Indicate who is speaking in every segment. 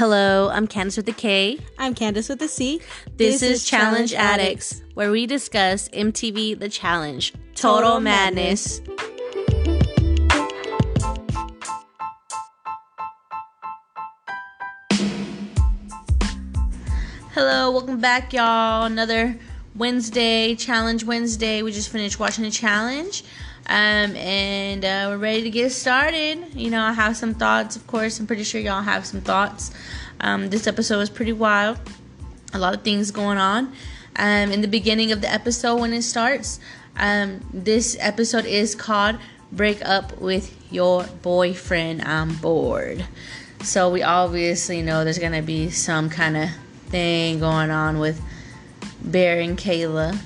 Speaker 1: Hello, I'm Candace with a K.
Speaker 2: I'm Candace with a C.
Speaker 1: This, is Challenge Addicts, where we discuss MTV The Challenge Total,
Speaker 2: Total
Speaker 1: Madness. Hello, welcome back, y'all. Another Wednesday, Challenge Wednesday. We just finished watching the challenge. Um, and uh, we're ready to get started. You know, I have some thoughts, of course. I'm pretty sure y'all have some thoughts. Um, this episode was pretty wild. A lot of things going on. Um, in the beginning of the episode, when it starts, um, this episode is called Break Up with Your Boyfriend. I'm bored. So we obviously know there's going to be some kind of thing going on with Bear and Kayla.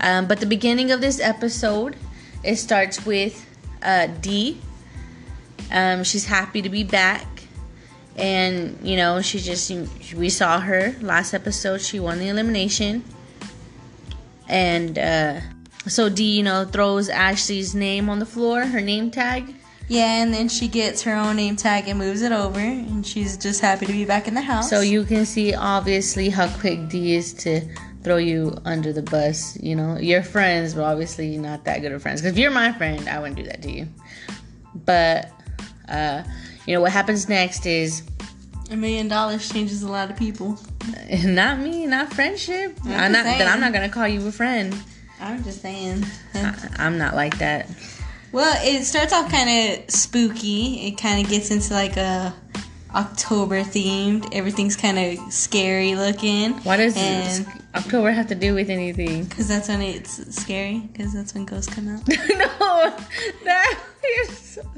Speaker 1: Um, but the beginning of this episode, it starts with uh, Dee. Um, she's happy to be back. And, you know, she just, we saw her last episode. She won the elimination. And uh, so Dee, you know, throws Ashley's name on the floor, her name tag.
Speaker 2: Yeah, and then she gets her own name tag and moves it over, and she's just happy to be back in the house.
Speaker 1: So you can see obviously how quick Dee is to throw you under the bus. You know, your friends, but obviously not that good of friends. Because if you're my friend, I wouldn't do that to you. But, uh, you know, what happens next is
Speaker 2: a million dollars changes a lot of people.
Speaker 1: not me, not friendship.
Speaker 2: I'm
Speaker 1: I'm, not.
Speaker 2: just
Speaker 1: Then I'm not gonna call you a friend.
Speaker 2: I'm just saying.
Speaker 1: I, I'm not like that.
Speaker 2: Well, it starts off kind of spooky. It kind of gets into like a October themed. Everything's kind of scary looking.
Speaker 1: Why does
Speaker 2: And-
Speaker 1: October have to do with anything?
Speaker 2: Because that's when it's scary. Because that's when ghosts come out.
Speaker 1: no, that is. So...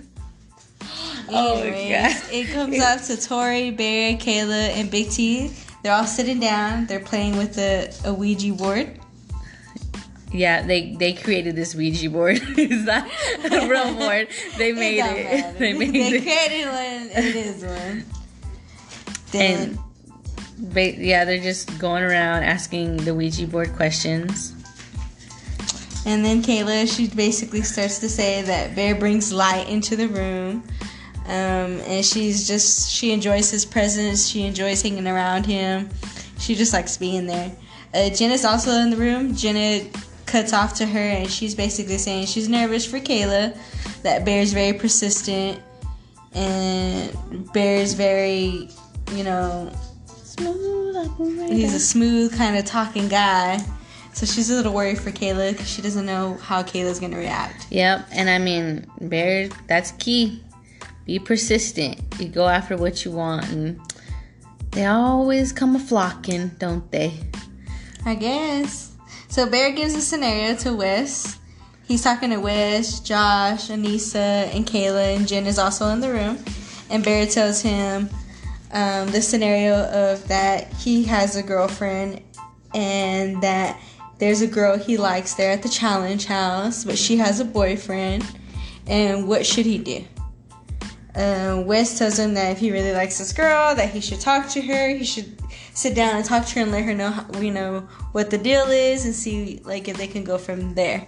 Speaker 1: Oh my
Speaker 2: Anyways,
Speaker 1: God.
Speaker 2: it comes up to Tori, Bear, Kayla, and Big T. They're all sitting down. They're playing with a, a Ouija board.
Speaker 1: Yeah, they they created this Ouija board. Is that a real board? They made
Speaker 2: don't
Speaker 1: it. They made
Speaker 2: they
Speaker 1: it.
Speaker 2: created one. It is one. Then
Speaker 1: And ba- yeah, they're just going around asking the Ouija board questions.
Speaker 2: And then Kayla, she basically starts to say that Bear brings light into the room. Um, and she's just, she enjoys his presence. She enjoys hanging around him. She just likes being there. Uh, Jenna's also in the room. Jenna cuts off to her and she's basically saying she's nervous for Kayla, that Bear's very persistent, and Bear's very, you know,
Speaker 1: Smooth like a
Speaker 2: He's a smooth kind of talking guy. So she's a little worried for Kayla because she doesn't know how Kayla's gonna react.
Speaker 1: Yep, and I mean, Bear, that's key. Be persistent. You go after what you want, and they always come a flocking, don't they?
Speaker 2: I guess. So Bear gives a scenario to Wes. He's talking to Wes, Josh, Aneesa, and Kayla, and Jen is also in the room. And Bear tells him um, the scenario of that he has a girlfriend and that there's a girl he likes there at the challenge house, but she has a boyfriend. And what should he do? Uh, Wes tells him that if he really likes this girl, that he should talk to her. He should sit down and talk to her and let her know, how, you know, what the deal is and see like if they can go from there.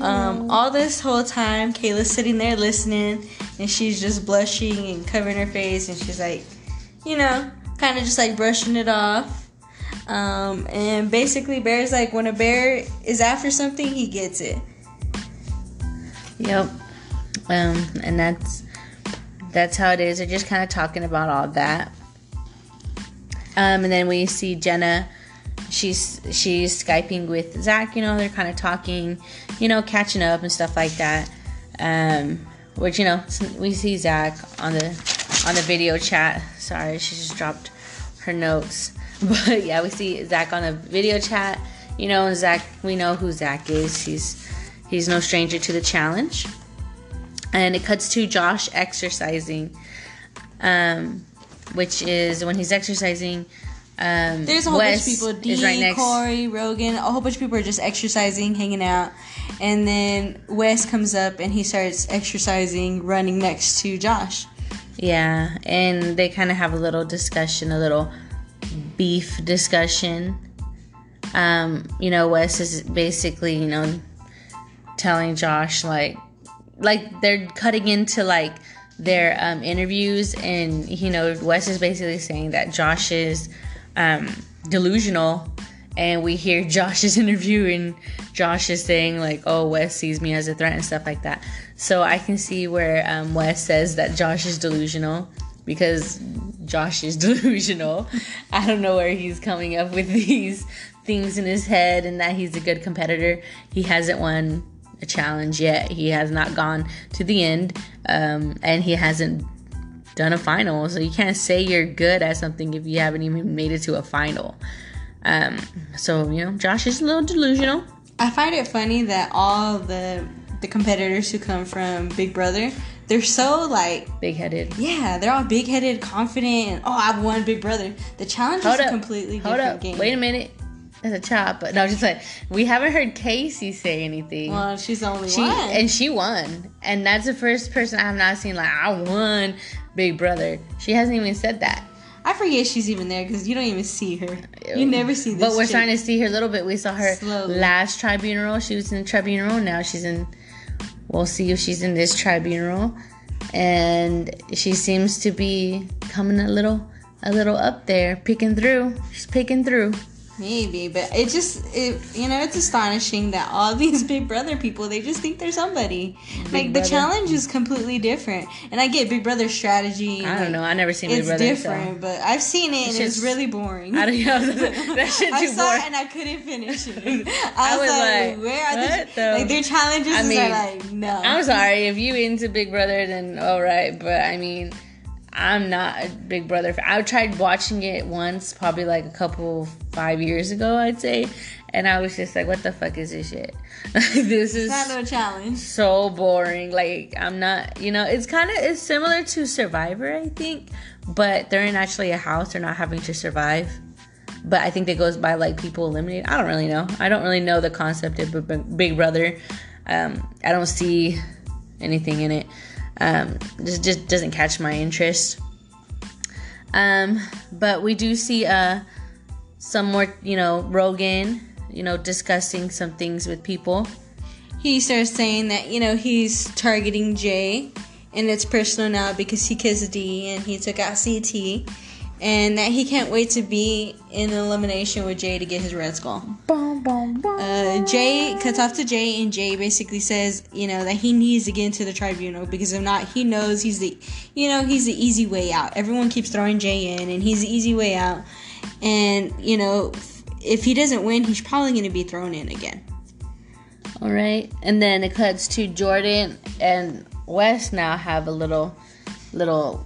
Speaker 2: Um, all this whole time, Kayla's sitting there listening, and she's just blushing and covering her face, and she's like, you know, kind of just like brushing it off. Um, and basically, Bear's like, when a bear is after something, he gets it.
Speaker 1: Yep. Um, and that's that's how it is. They're just kind of talking about all that. Um, and then we see Jenna. She's she's skyping with Zach. You know, they're kind of talking, you know, catching up and stuff like that. Um, which you know, we see Zach on the on the video chat. Sorry, she just dropped her notes. But yeah, we see Zach on the video chat. You know, Zach, we know who Zach is. He's he's no stranger to the challenge. And it cuts to Josh exercising, um, which is when he's exercising. Um,
Speaker 2: There's a whole
Speaker 1: Wes
Speaker 2: bunch of people.
Speaker 1: Dee, right next.
Speaker 2: Corey, Rogan, a whole bunch of people are just exercising, hanging out. And then Wes comes up and he starts exercising, running next to Josh.
Speaker 1: Yeah, and they kind of have a little discussion, a little beef discussion. Um, you know, Wes is basically, you know, telling Josh like like they're cutting into like their um, interviews, and you know, Wes is basically saying that Josh is um, delusional, and we hear Josh's interview, and Josh is saying like, "Oh, Wes sees me as a threat" and stuff like that. So I can see where um, Wes says that Josh is delusional because Josh is delusional. I don't know where he's coming up with these things in his head and that he's a good competitor. He hasn't won a challenge yet. He has not gone to the end, um, and he hasn't done a final. So you can't say you're good at something if you haven't even made it to a final. Um, so you know, Josh is a little delusional.
Speaker 2: I find it funny that all the the competitors who come from Big Brother, they're so like
Speaker 1: Big headed.
Speaker 2: yeah, they're all big headed, confident, and oh, I've won Big Brother. The challenge
Speaker 1: Hold
Speaker 2: is a completely
Speaker 1: Hold
Speaker 2: different
Speaker 1: up.
Speaker 2: game.
Speaker 1: Wait a minute. That's a chop, but no, just like we haven't heard Kaycee say anything.
Speaker 2: Well, she's the only
Speaker 1: she
Speaker 2: one.
Speaker 1: and she won, and that's the first person I have not seen like I won Big Brother. She hasn't even said that.
Speaker 2: I forget she's even there because you don't even see her. You never see this.
Speaker 1: But we're
Speaker 2: chick.
Speaker 1: starting to see her a little bit. We saw her
Speaker 2: Slowly.
Speaker 1: last tribunal. She was in the tribunal. Now she's in. We'll see if she's in this tribunal, and she seems to be coming a little, a little up there, picking through. She's picking through.
Speaker 2: Maybe, but it just it you know it's astonishing that all these Big Brother people they just think they're somebody. like the challenge is completely different, and I get Big Brother strategy.
Speaker 1: I don't know. I never seen Big
Speaker 2: It's
Speaker 1: Brother. so-
Speaker 2: different, but I've seen it and
Speaker 1: It's
Speaker 2: it's, really boring.
Speaker 1: I don't know. that shit
Speaker 2: I saw
Speaker 1: boring.
Speaker 2: it and I couldn't finish it. I
Speaker 1: I
Speaker 2: was, like,
Speaker 1: like,
Speaker 2: where are
Speaker 1: what
Speaker 2: the, like their challenges?
Speaker 1: I mean,
Speaker 2: are like no.
Speaker 1: I'm sorry if you into Big Brother, then all right. But I mean, I'm not a Big Brother. fan. I tried watching it once, probably like a couple five years ago, I'd say, and I was just like, "What the fuck is this shit? this is
Speaker 2: not no challenge.
Speaker 1: so boring. Like I'm not, you know, it's kind of it's similar to Survivor, I think, but they're in actually a house. They're not having to survive. But I think that goes by like people eliminated. I don't really know. I don't really know the concept of Big Brother. Um, I don't see anything in it. Um, just just doesn't catch my interest. Um, but we do see uh some more, you know, Rogan, you know, discussing some things with people.
Speaker 2: He starts saying that you know he's targeting Jay, and it's personal now because he kissed Dee and he took out CT, and that he can't wait to be in elimination with Jay to get his red skull.
Speaker 1: Boom, boom, boom.
Speaker 2: Jay cuts off to Jay, and Jay basically says, you know, that he needs to get into the tribunal because if not, he knows he's the, you know, he's the easy way out. Everyone keeps throwing Jay in, and he's the easy way out. And you know, if he doesn't win, he's probably going to be thrown in again.
Speaker 1: All right, and then it cuts to Jordan and Wes now have a little, little,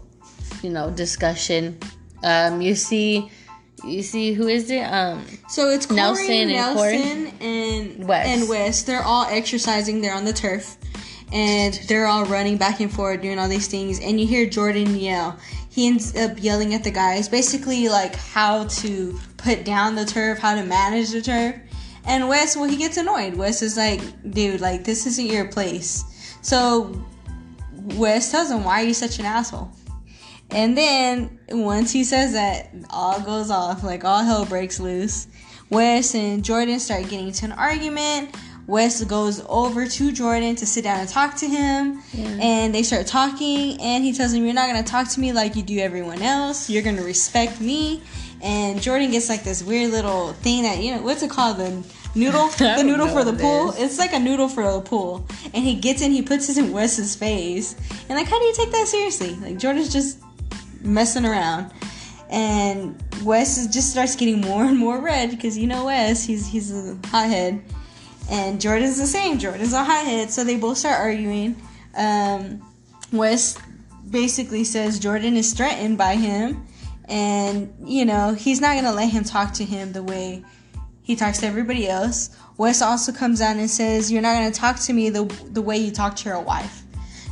Speaker 1: you know, discussion. Um, you see, you see who is it? Um,
Speaker 2: So it's Corey,
Speaker 1: Nelson
Speaker 2: Nelson,
Speaker 1: and
Speaker 2: and
Speaker 1: Corey?
Speaker 2: and
Speaker 1: Wes.
Speaker 2: Wes. They're all exercising. They're on the turf, and they're all running back and forth, doing all these things. And you hear Jordan yell. He ends up yelling at the guys, basically like how to put down the turf, how to manage the turf. And Wes, well, he gets annoyed. Wes is like, dude, like this isn't your place. So Wes tells him, why are you such an asshole? And then once he says that, all goes off. Like all hell breaks loose. Wes and Jordan start getting into an argument. Wes goes over to Jordan to sit down and talk to him. And they start talking. And he tells him, You're not going to talk to me like you do everyone else. You're going to respect me. And Jordan gets like this weird little thing that, you know, what's it called? The noodle? The noodle for the
Speaker 1: it
Speaker 2: pool?
Speaker 1: is.
Speaker 2: It's like a noodle for a pool. And he gets in, he puts it in Wes's face. And like, how do you take that seriously? Like, Jordan's just messing around. And Wes just starts getting more and more red because you know Wes, he's he's a hothead. And Jordan's the same. Jordan's a hothead, so they both start arguing. Um, Wes basically says Jordan is threatened by him, and you know he's not gonna let him talk to him the way he talks to everybody else. Wes also comes out and says, "You're not gonna talk to me the the way you talk to your wife."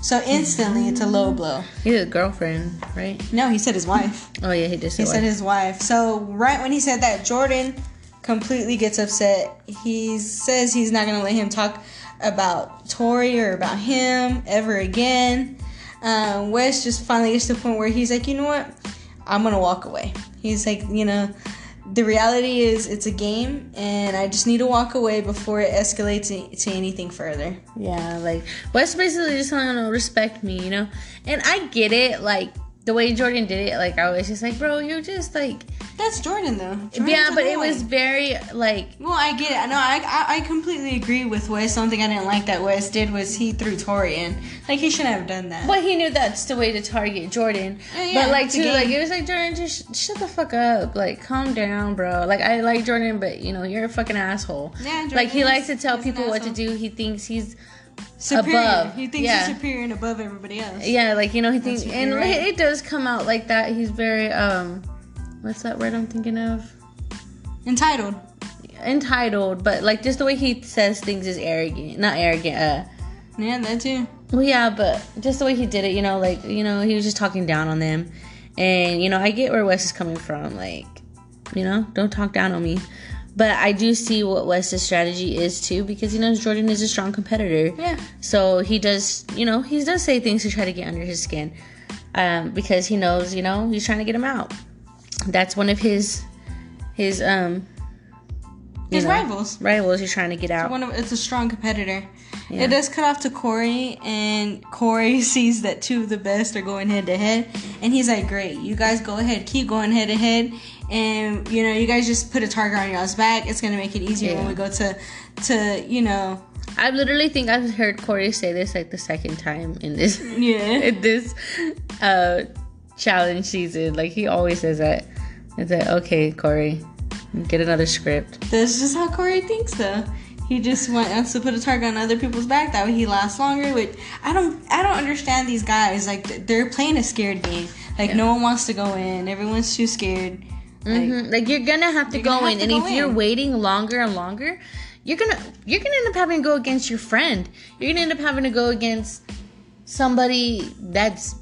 Speaker 2: So instantly, it's a low blow.
Speaker 1: he's a girlfriend, right?
Speaker 2: No, he said his wife.
Speaker 1: Oh yeah, he did
Speaker 2: He said his wife. So right when he said that, Jordan completely gets upset. He says he's not gonna let him talk about Tori or about him ever again. Um, Wes just finally gets to the point where he's like, you know what? I'm gonna walk away. He's like, you know, the reality is it's a game and I just need to walk away before it escalates to, anything further.
Speaker 1: Yeah, like Wes basically just want to respect me, you know? And I get it, like the way Jordan did it, like I was just like, bro, you're just like
Speaker 2: That's Jordan though. Jordan's
Speaker 1: Yeah, but it was very like
Speaker 2: Well, I get it. No, I, I I completely agree with Wes. Something I didn't like that Wes did was he threw Tori in. Like he shouldn't have done that.
Speaker 1: But he knew that's the way to target Jordan.
Speaker 2: Yeah, yeah,
Speaker 1: but like too, like it was like Jordan, just shut the fuck up. Like calm down, bro. Like I like Jordan, but you know you're a fucking asshole.
Speaker 2: Yeah,
Speaker 1: like he
Speaker 2: Jordan
Speaker 1: likes to tell people what to do. He thinks he's
Speaker 2: superior.
Speaker 1: above.
Speaker 2: He thinks
Speaker 1: Yeah.
Speaker 2: he's superior and above everybody else.
Speaker 1: yeah, like you know he thinks, and
Speaker 2: right.
Speaker 1: it does come out like that. He's very um, what's that word I'm thinking of?
Speaker 2: Entitled.
Speaker 1: Entitled, but like just the way he says things is arrogant. Not arrogant. Uh,
Speaker 2: Yeah, that too.
Speaker 1: Well, yeah, but just the way he did it, you know, like, you know, he was just talking down on them. And, you know, I get where Wes is coming from. Like, you know, don't talk down on me. But I do see what Wes's strategy is too, because he knows Jordan is a strong competitor.
Speaker 2: Yeah.
Speaker 1: So he does, you know, he does say things to try to get under his skin, um, because he knows, you know, he's trying to get him out. That's one of his, his um,
Speaker 2: His
Speaker 1: know,
Speaker 2: rivals.
Speaker 1: Rivals. He's trying to get out.
Speaker 2: One of it's a strong competitor.
Speaker 1: Yeah.
Speaker 2: It does cut off to Corey, and Corey sees that two of the best are going head to head, and he's like, "Great, you guys go ahead, keep going head to head, and you know, you guys just put a target on y'all's back. It's gonna make it easier when we go to, to you know,
Speaker 1: I literally think I've heard Corey say this like the second time in this
Speaker 2: yeah,
Speaker 1: in this uh challenge season. Like he always says that. It's like, okay, Corey, get another script.
Speaker 2: that's just how Corey thinks, though." He just wants to put a target on other people's back. That way he lasts longer. Which I don't, I don't understand these guys. Like they're playing a scared game. Like no one wants to go in. Everyone's too scared. Like,
Speaker 1: Mhm. Like, you're gonna have to go
Speaker 2: gonna
Speaker 1: in,
Speaker 2: have
Speaker 1: and
Speaker 2: to
Speaker 1: if
Speaker 2: go
Speaker 1: you're waiting longer and longer, you're gonna you're gonna end up having to go against your friend. You're gonna end up having to go against somebody that's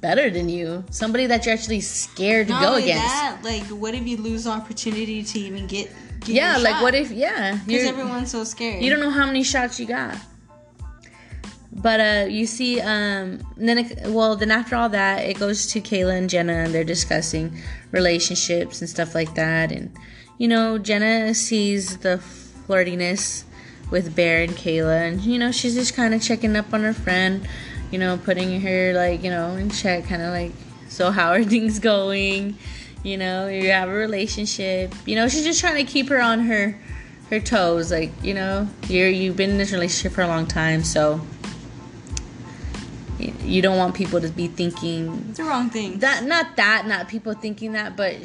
Speaker 1: better than you, somebody that you're actually scared to
Speaker 2: Not
Speaker 1: go
Speaker 2: only
Speaker 1: against.
Speaker 2: That, like, what if you lose opportunity to even get? get
Speaker 1: yeah, like
Speaker 2: shot?
Speaker 1: what if yeah,
Speaker 2: Because everyone's so scared.
Speaker 1: You don't know how many shots you got. But uh, you see, um, then it, well, then after all that, it goes to Kayla and Jenna, and they're discussing relationships and stuff like that. And you know, Jenna sees the flirtiness with Bear and Kayla, and you know, she's just kind of checking up on her friend, you know, putting her like you know in check, kind of like, so how are things going? You know, you have a relationship. You know, she's just trying to keep her on her her toes. Like, you know, you're you've been in this relationship for a long time, so you don't want people to be thinking
Speaker 2: It's the wrong thing.
Speaker 1: that not that not people thinking that but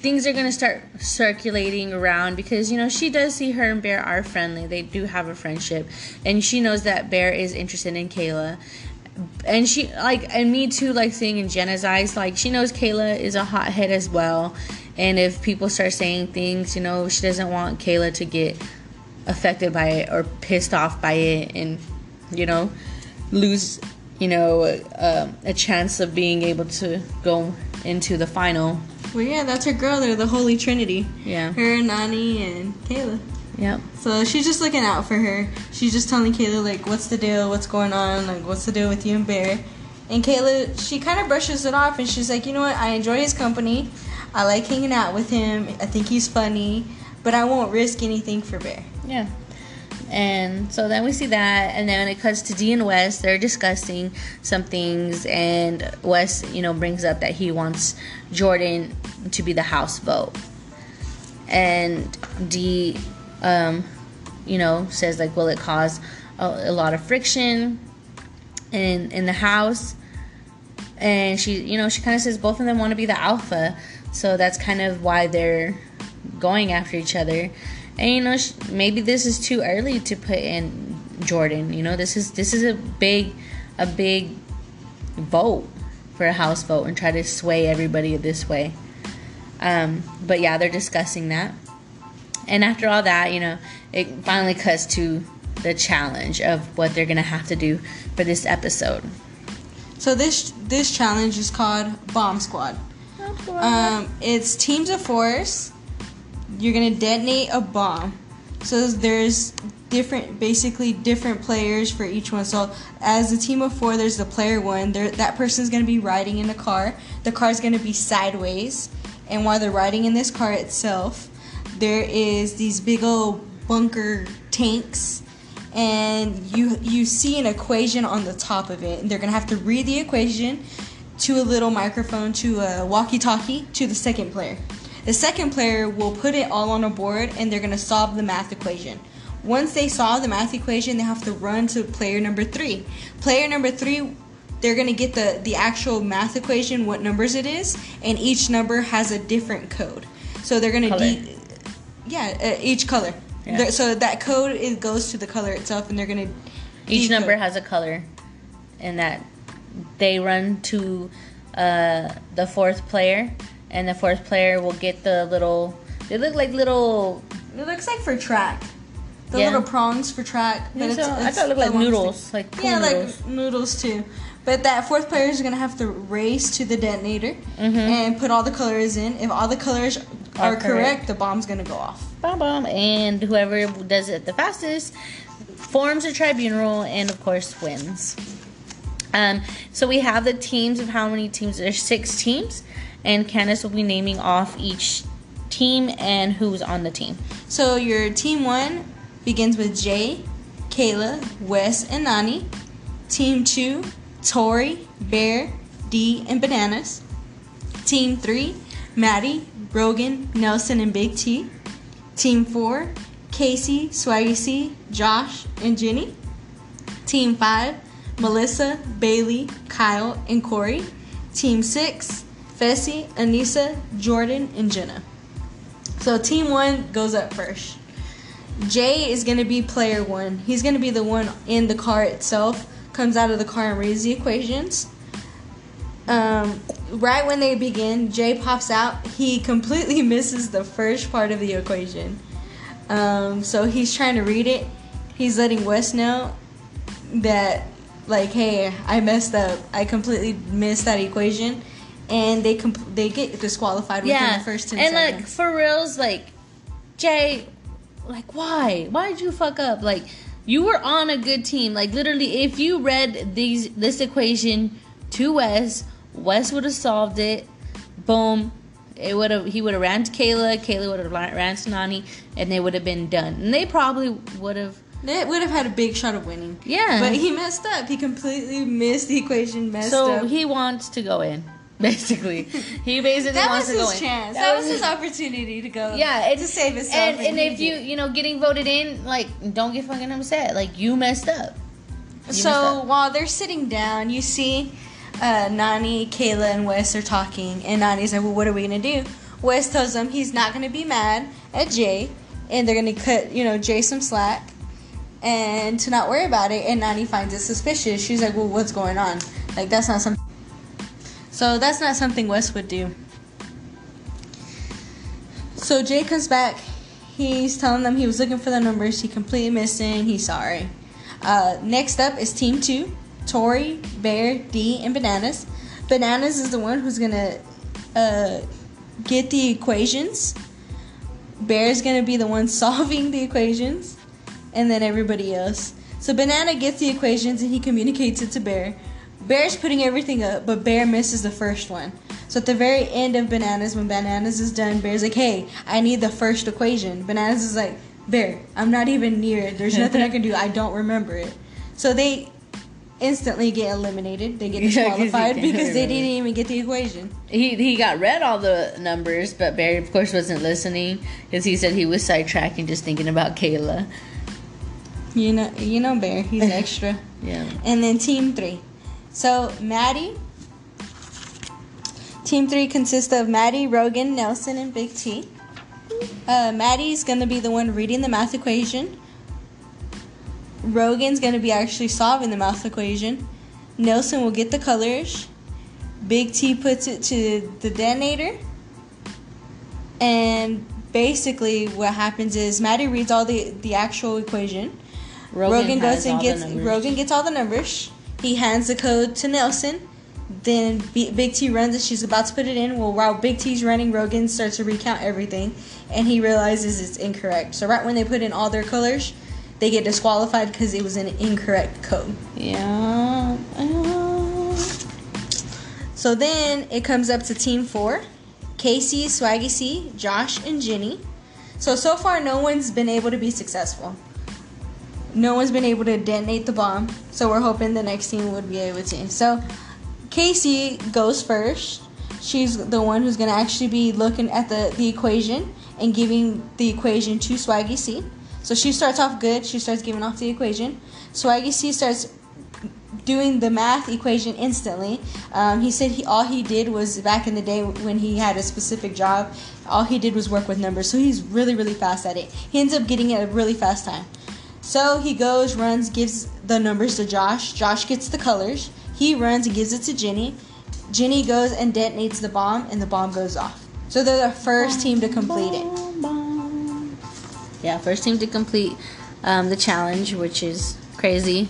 Speaker 1: things are going to start circulating around because you know she does see her and bear are friendly. They do have a friendship. And she knows that bear is interested in kayla. And she like and me too like seeing in jenna's eyes like she knows kayla is a hothead as well. And if people start saying things you know she doesn't want kayla to get affected by it or pissed off by it and you know lose you know uh, a chance of being able to go into the final
Speaker 2: Well, yeah, that's her girl. They're the Holy Trinity.
Speaker 1: yeah
Speaker 2: Her, Nany, and Kayla.
Speaker 1: yep
Speaker 2: So she's just looking out for her. She's just telling Kayla like, "What's the deal? What's going on? Like, what's the deal with you and Bear?" And Kayla, she kind of brushes it off, and she's like, "You know what? I enjoy his company. I like hanging out with him. I think he's funny, but I won't risk anything for Bear."
Speaker 1: yeah and so then we see that and then it cuts to d and wes they're discussing some things and wes you know brings up that he wants jordan to be the house vote. And d um you know says like will it cause a, a lot of friction in in the house? And she you know she kind of says both of them want to be the alpha. So that's kind of why they're going after each other and you know maybe this is too early to put in jordan you know this is this is a big a big vote for a house vote and try to sway everybody this way um, but yeah they're discussing that and after all that you know it finally cuts to the challenge of what they're gonna have to do for this episode
Speaker 2: So this this challenge is called Bomb Squad. Um, it's teams of fours. You're gonna detonate a bomb. So there's different, basically different players for each one. So as a team of four, there's the player one. There, that person's gonna be riding in a car. The car's gonna be sideways, and while they're riding in this car itself, there is these big old bunker tanks and you you see an equation on the top of it and they're gonna have to read the equation to a little microphone to a walkie-talkie to the second player the second player will put it all on a board and they're gonna solve the math equation. Once they solve the math equation they have to run to player number three. Player number three they're gonna get the the actual math equation what numbers it is and each number has a different code. So they're gonna
Speaker 1: Color.
Speaker 2: de- yeah uh, each color.
Speaker 1: Yeah.
Speaker 2: So that code it goes to the color itself and they're gonna
Speaker 1: Each
Speaker 2: decode-
Speaker 1: number has a color, and that they run to uh, the fourth player, and the fourth player will get the little. They look like little.
Speaker 2: it looks like for track the
Speaker 1: Yeah.
Speaker 2: little prongs for track but
Speaker 1: I
Speaker 2: it's,
Speaker 1: thought it looked like noodles, like
Speaker 2: yeah
Speaker 1: noodles.
Speaker 2: like noodles too but that fourth player is gonna have to race to the detonator
Speaker 1: Mhm.
Speaker 2: and put all the colors in if all the colors
Speaker 1: Are
Speaker 2: are, correct,
Speaker 1: correct.
Speaker 2: the bomb's gonna go off
Speaker 1: Bom bom, and whoever does it the fastest forms a tribunal, and of course wins. Um, so we have the teams of how many teams? There's six teams, and Candace will be naming off each team and who's on the team.
Speaker 2: So your team one begins with Jay, Kayla, Wes, and Nany. Team two, Tori, Bear, Dee, and Bananas. Team three, Mattie, Rogan, Nelson, and Big T. Team four, Kaycee, Swaggy C, Josh, and Jenny. Team five, Melissa, Bayleigh, Kyle, and Corey. Team six, Fessy, Aneesa, Jordan, and Jenna. So team one goes up first. Jay is gonna be player one. He's gonna be the one in the car itself. Comes out of the car and reads the equations. Um, right when they begin, Jay pops out. He completely misses the first part of the equation. Um, so he's trying to read it. He's letting Wes know that, like, hey, I messed up. I completely missed that equation, and they comp- they get disqualified within
Speaker 1: yeah,
Speaker 2: the first ten
Speaker 1: and like for reals, like Jay, like why? Why did you fuck up? Like you were on a good team. Like literally, if you read these this equation to Wes, Wes would have solved it. Boom. It would have. He would have ran to Kayla. Kayla would have ran to Nany, and they would have been done. And they probably would have.
Speaker 2: They would have had a big shot of winning.
Speaker 1: Yeah.
Speaker 2: But he messed up. He completely missed the equation, messed
Speaker 1: So
Speaker 2: up.
Speaker 1: he wants to go in. Basically, he basically
Speaker 2: that
Speaker 1: wants
Speaker 2: was
Speaker 1: to go
Speaker 2: That
Speaker 1: was his
Speaker 2: chance. That, was his opportunity to go.
Speaker 1: Yeah,
Speaker 2: to save himself.
Speaker 1: And, and
Speaker 2: he
Speaker 1: if you you know getting voted in, like don't get fucking upset. Like you messed up. You messed
Speaker 2: So
Speaker 1: up.
Speaker 2: while they're sitting down, you see uh, Nany, Kayla, and Wes are talking, and Nany's like, "Well, what are we gonna do?" Wes tells them he's not gonna be mad at Jay, and they're gonna cut, you know, Jay some slack, and to not worry about it. And Nany finds it suspicious. She's like, "Well, what's going on? Like that's not something." So that's not something Wes would do. So Jay comes back. He's telling them he was looking for the numbers. He completely and He's sorry. Uh, next up is Team Two: Tori, Bear, Dee, and Bananas. Bananas is the one who's gonna uh, get the equations. Bear's gonna be the one solving the equations, and then everybody else. So Banana gets the equations and he communicates it to Bear. Bear's putting everything up, but Bear misses the first one. So at the very end of Bananas, when Bananas is done, Bear's like, "Hey, I need the first equation." Bananas is like, "Bear, I'm not even near it. There's nothing I can do. I don't remember it." So they instantly get eliminated. They get
Speaker 1: Yeah,
Speaker 2: disqualified
Speaker 1: can't
Speaker 2: because they didn't even get the equation.
Speaker 1: he he got read all the numbers, but Barry of course wasn't listening because he said he was sidetracking, just thinking about Kayla.
Speaker 2: You know, you know, Bear. He's extra.
Speaker 1: Yeah.
Speaker 2: And then team three. So Mattie. Team three consists of Mattie, Rogan, Nelson, and Big T. Uh, Mattie's gonna be the one reading the math equation. Rogan's gonna be actually solving the math equation. Nelson will get the colors. Big T puts it to the detonator. And basically, what happens is Mattie reads all the the actual equation. Rogan,
Speaker 1: has
Speaker 2: goes and gets. Rogan gets all the numbers. He hands the code to Nelson. Then B- Big T runs it. She's about to put it in. Well, while Big T's running, Rogan starts to recount everything, and he realizes it's incorrect. So right when they put in all their colors, they get disqualified because it was an incorrect code.
Speaker 1: Yeah. Uh,
Speaker 2: So then it comes up to Team Four: Kaycee, Swaggy C, Josh, and Jenny. So so far, no one's been able to be successful. No one's been able to detonate the bomb. So we're hoping the next team would be able to. So Kaycee goes first. She's the one who's gonna actually be looking at the the equation and giving the equation to Swaggy C. So she starts off good. She starts giving off the equation. Swaggy C starts doing the math equation instantly. Um, he said he all he did was back in the day when he had a specific job, all he did was work with numbers. So he's really really fast at it. He ends up getting it a really fast time. So he goes, runs, gives the numbers to Josh. Josh gets the colors. He runs and gives it to Jenny. Jenny goes and detonates the bomb, and the bomb goes off. So they're the first team to complete it.
Speaker 1: Yeah, first team to complete um, the challenge, which is crazy.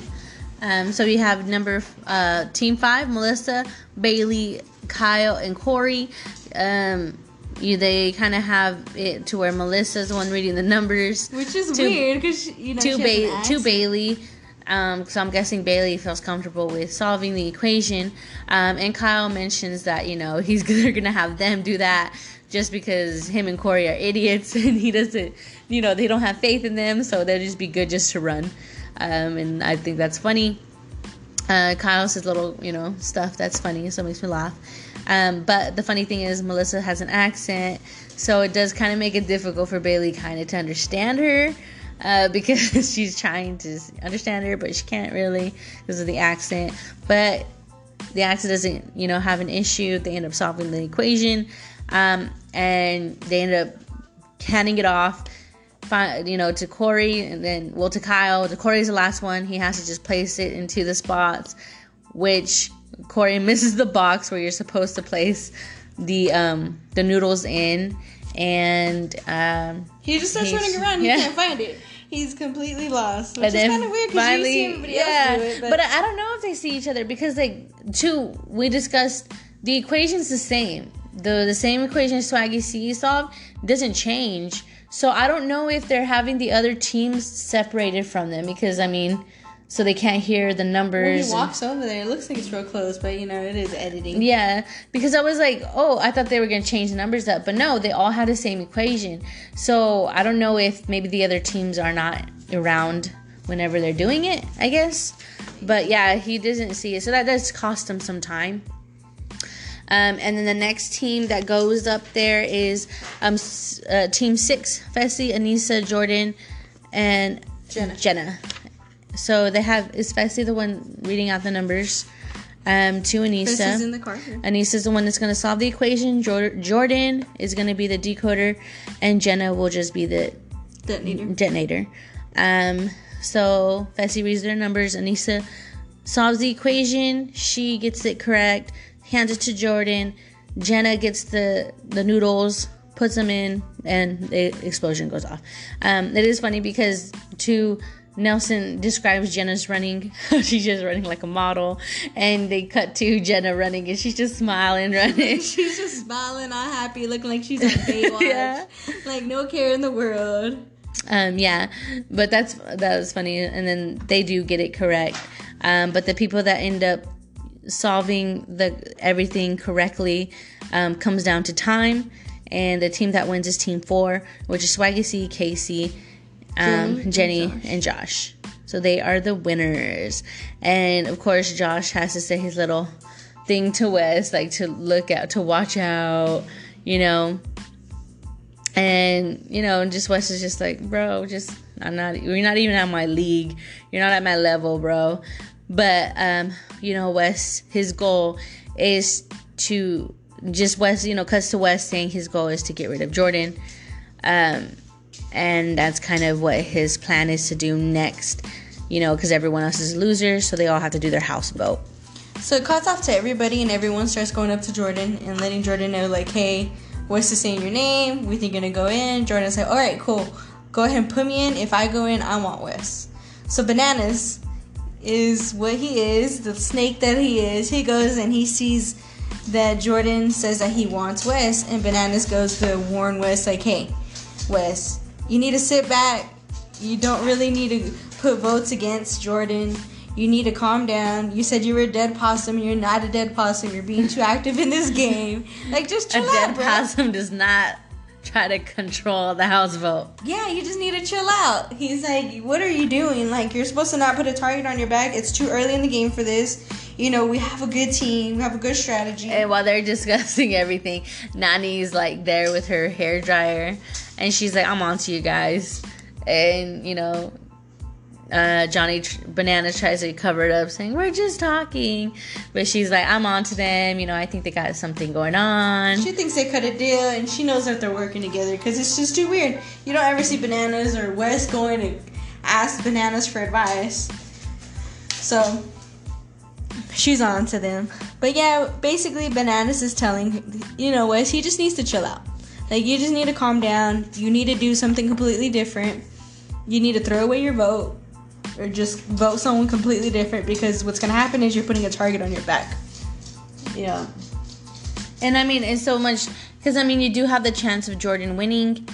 Speaker 1: Um, so we have number uh, team five: Melissa, Bayleigh, Kyle, and Corey. Um, you they kind of have it to where Melissa's the one reading the numbers,
Speaker 2: Which is
Speaker 1: To-
Speaker 2: weird because you know
Speaker 1: to
Speaker 2: she
Speaker 1: ba- to. Bayleigh. Um, so I'm guessing Bayleigh feels comfortable with solving the equation. Um, and Kyle mentions that you know he's they're gonna have them do that just because him and Corey are idiots and he doesn't, you know, they don't have faith in them, so they'll just be good just to run. Um, and I think that's funny. Uh, Kyle says little, you know, stuff that's funny, so it makes me laugh. Um, but the funny thing is, Melissa has an accent, so it does kind of make it difficult for Bayleigh kind of to understand her uh, because she's trying to understand her, but she can't really because of the accent. But the accent doesn't, you know, have an issue. They end up solving the equation, um, and they end up handing it off you know, to Corey and then well to Kyle. To Corey's the last one. He has to just place it into the spots, which Corey misses the box where you're supposed to place the um the noodles in, and um
Speaker 2: He just starts running around.
Speaker 1: yeah.
Speaker 2: He can't find it. He's completely lost, which is kind of weird because you see everybody
Speaker 1: yeah.
Speaker 2: else do it.
Speaker 1: But,
Speaker 2: But,
Speaker 1: I I don't know if they see each other because like two we discussed the equation's the same. The the same equation Swaggy C solved doesn't change. So I don't know if they're having the other teams separated from them because I mean, so they can't hear the
Speaker 2: when
Speaker 1: numbers.
Speaker 2: he
Speaker 1: and-
Speaker 2: walks over there, it looks like it's real close, but you know it is editing.
Speaker 1: yeah, because I was like, oh, I thought they were gonna change the numbers up, but no, they all had the same equation. So I don't know if maybe the other teams are not around whenever they're doing it. I guess, but yeah, he doesn't see it, so that does cost him some time. Um, and then the next team that goes up there is um, uh, Team Six: Fessy, Aneesa, Jordan, and
Speaker 2: Jenna.
Speaker 1: Jenna. So they have especially the one reading out the numbers um, to Aneesa.
Speaker 2: This is in the car.
Speaker 1: Aneesa's the one that's going to solve the equation. Jordan is going to be the decoder, and Jenna will just be the
Speaker 2: Detonator.
Speaker 1: detonator. Um, so Fessy reads their numbers. Aneesa solves the equation. She gets it correct. Hands it to Jordan. Jenna gets the the noodles, puts them in, and the explosion goes off. Um, it is funny because to Nelson describes Jenna's running. she's just running like a model, and they cut to Jenna running, and she's just smiling, running.
Speaker 2: She's just smiling, all happy, looking like she's on Baywatch.
Speaker 1: Yeah.
Speaker 2: Like no care in the world.
Speaker 1: Um, yeah, but that's that was funny, and then they do get it correct. Um, but the people that end up solving the everything correctly um, comes down to time, and the team that wins is Team Four, which is Swaggy C, Kaycee, um,
Speaker 2: Jenny and
Speaker 1: and Josh. So they are the winners, and of course Josh has to say his little thing to Wes, like to look out, to watch out, you know. And you know, just Wes is just like, bro, just I'm not. You're not even at my league. You're not at my level, bro. But um, you know, Wes, his goal is to just Wes. You know, cuts to Wes saying his goal is to get rid of Jordan. Um, and that's kind of what his plan is to do next. You know, because everyone else is losers, so they all have to do their house vote.
Speaker 2: So it cuts off to everybody, and everyone starts going up to Jordan and letting Jordan know, like, hey, what's to saying your name? We think you're gonna go in. Jordan's like, all right, cool. Go ahead and put me in. If I go in, I want Wes. So Bananas is what he is, the snake that he is. He goes and he sees that Jordan says that he wants Wes, and Bananas goes to warn Wes, like, hey, Wes, you need to sit back. You don't really need to put votes against Jordan. You need to calm down. You said you were a dead possum. You're not a dead possum. You're being too active in this game. Like, just chill
Speaker 1: a
Speaker 2: out,
Speaker 1: dead
Speaker 2: bro.
Speaker 1: possum does not try to control the House vote.
Speaker 2: Yeah, you just need to chill out. He's like, what are you doing? Like, you're supposed to not put a target on your back. It's too early in the game for this. You know, we have a good team. We have a good strategy.
Speaker 1: And while they're discussing everything, Nany's like there with her hair dryer, and she's like, "I'm on to you guys," and you know. Uh, Johnny tr- tries to cover it up, saying we're just talking, but she's like, "I'm on to them." You know, I think they got something going on.
Speaker 2: She thinks they cut a deal, and she knows that they're working together because it's just too weird. You don't ever see Bananas or Wes going to ask Bananas for advice. So she's on to them. But yeah, basically, Bananas is telling, you know, Wes, he just needs to chill out. Like, you just need to calm down. You need to do something completely different. You need to throw away your vote or just vote someone completely different because what's going to happen is you're putting a target on your back.
Speaker 1: Yeah. And I mean, it's so much because I mean, you do have the chance of Jordan winning.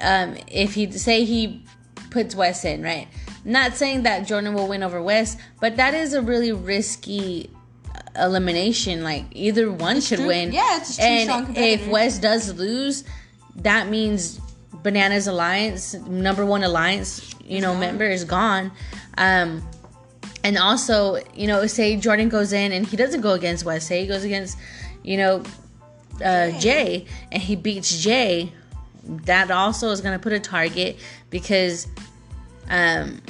Speaker 1: Um, if he say he puts Wes in, right? Not saying that Jordan will win over Wes, but that is a really risky elimination. Like either one should
Speaker 2: true.
Speaker 1: win.
Speaker 2: Yeah, it's
Speaker 1: and if. Wes does lose, that means Bananas Alliance, number one alliance, you know, member is gone. Um, and also, you know, say Jordan goes in and he doesn't go against Wes, say he goes against, you know, uh, Jay, and he beats Jay, that also is going to put a target because um,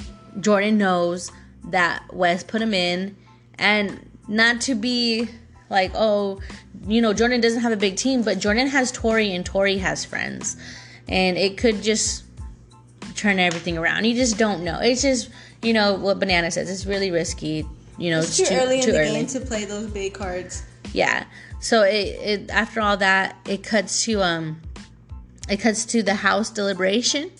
Speaker 1: Jordan knows that Wes put him in, and not to be like, oh, you know, Jordan doesn't have a big team, but Jordan has Tori and Tori has friends, and it could just turn everything around. You just don't know. It's just you know what Banana says. It's really risky. You know,
Speaker 2: It's too, early in the game to play those big cards.
Speaker 1: yeah so it, it after all that it cuts to um it cuts to the house deliberation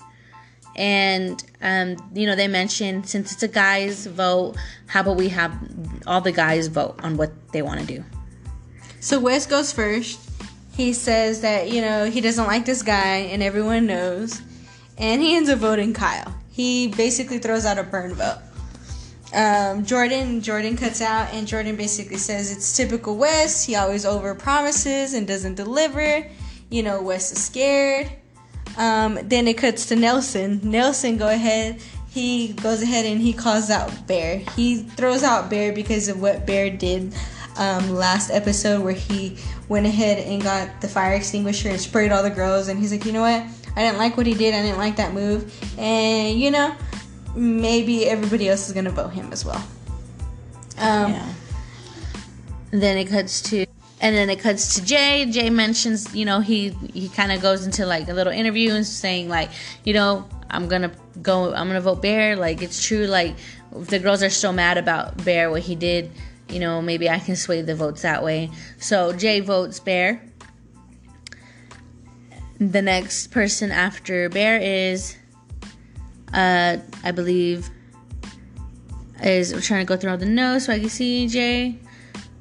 Speaker 1: and um you know they mentioned since it's a guys vote how about we have all the guys vote on what they want to do
Speaker 2: So Wes goes first. He says that, you know, he doesn't like this guy and everyone knows. And he ends up voting Kyle. He basically throws out a burn vote. Um, Jordan Jordan cuts out and Jordan basically says it's typical Wes. He always over promises and doesn't deliver. You know, Wes is scared. Um, then it cuts to Nelson. Nelson go ahead. He goes ahead and he calls out Bear. He throws out Bear because of what Bear did um, last episode, where he went ahead and got the fire extinguisher and sprayed all the girls. And he's like, you know what? I didn't like what he did. I didn't like that move. And you know, maybe everybody else is gonna vote him as well. Um,
Speaker 1: then it cuts to and then it cuts to Jay. Jay mentions, you know, he he kind of goes into like a little interview and saying like, you know, I'm gonna go, I'm gonna vote Bear. Like it's true. Like the girls are so mad about Bear what he did, you know, maybe I can sway the votes that way. So Jay votes Bear. The next person after Bear is, uh, I believe, is trying to go through all the notes so I can see Jay.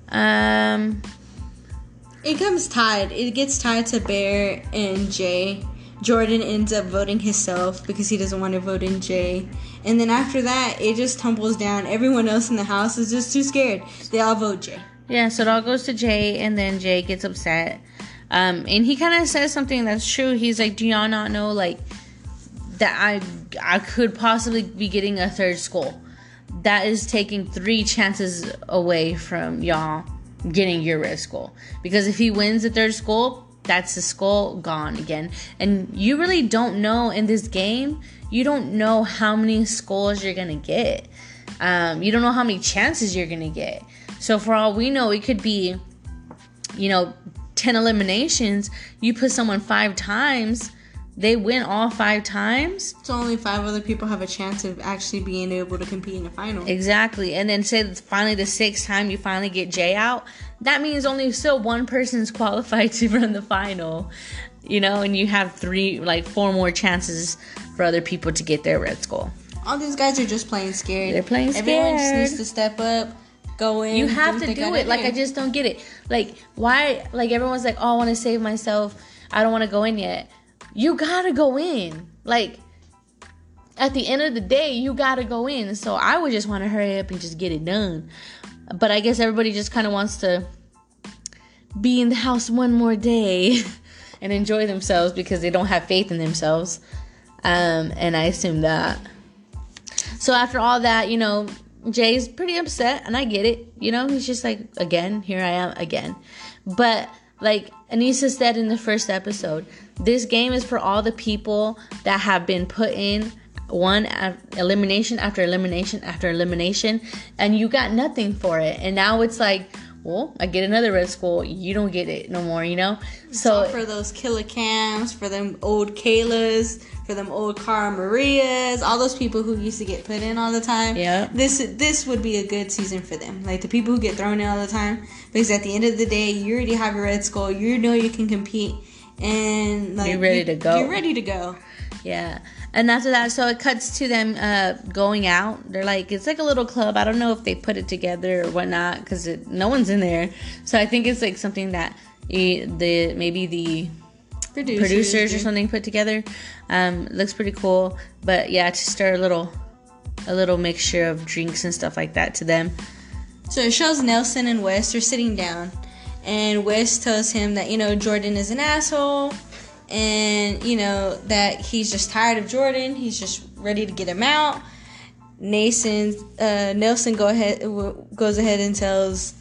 Speaker 1: Um,
Speaker 2: It comes tied. It gets tied to Bear and Jay. Jordan ends up voting himself because he doesn't want to vote in Jay. And then after that, it just tumbles down. Everyone else in the house is just too scared. They all vote Jay.
Speaker 1: Yeah, so it all goes to Jay, and then Jay gets upset. Um, and he kind of says something that's true. He's like, "Do y'all not know like that I I could possibly be getting a third skull? That is taking three chances away from y'all getting your red skull. Because if he wins the third skull, that's the skull gone again. And you really don't know in this game. You don't know how many skulls you're gonna get. Um, you don't know how many chances you're gonna get. So for all we know, it could be, you know, 10 eliminations. You put someone five times, they win all five times.
Speaker 2: So only five other people have a chance of actually being able to compete in the final.
Speaker 1: Exactly. And then say that finally the sixth time you finally get Jay out, that means only still one person's qualified to run the final. You know, and you have three, like four more chances for other people to get their red skull.
Speaker 2: All these guys are just playing scared.
Speaker 1: They're playing scared.
Speaker 2: Everyone just needs to step up, go in.
Speaker 1: You have to do it. Like I just don't get it. Like why? Like everyone's like, oh, I want to save myself. I don't want to go in yet. You gotta go in. Like at the end of the day, you gotta go in. So I would just want to hurry up and just get it done. But I guess everybody just kind of wants to be in the house one more day and enjoy themselves because they don't have faith in themselves. Um, and I assume that. So after all that, you know, Jay's pretty upset, and I get it. You know, he's just like, again, here I am again. But like Aneesa said in the first episode, this game is for all the people that have been put in one elimination after elimination after elimination, and you got nothing for it. And now it's like, well, I get another red skull. You don't get it no more, you know.
Speaker 2: So for those killer cams, for them old Kaylas, for them old Cara Marias, all those people who used to get put in all the time.
Speaker 1: Yeah.
Speaker 2: This this would be a good season for them. Like the people who get thrown in all the time, because at the end of the day, you already have your red skull. You know you can compete, and like
Speaker 1: you're ready
Speaker 2: you,
Speaker 1: to go.
Speaker 2: You're ready to go.
Speaker 1: Yeah. And after that, so it cuts to them uh, going out. They're like, it's like a little club. I don't know if they put it together or whatnot because no one's in there. So I think it's like something that the maybe the producers, producers or something put together. Um, looks pretty cool. But yeah, to stir a little, a little mixture of drinks and stuff like that to them.
Speaker 2: So it shows Nelson and Wes are sitting down, and Wes tells him that you know Jordan is an asshole and you know that he's just tired of Jordan. He's just ready to get him out. Nason uh, Nelson go ahead goes ahead and tells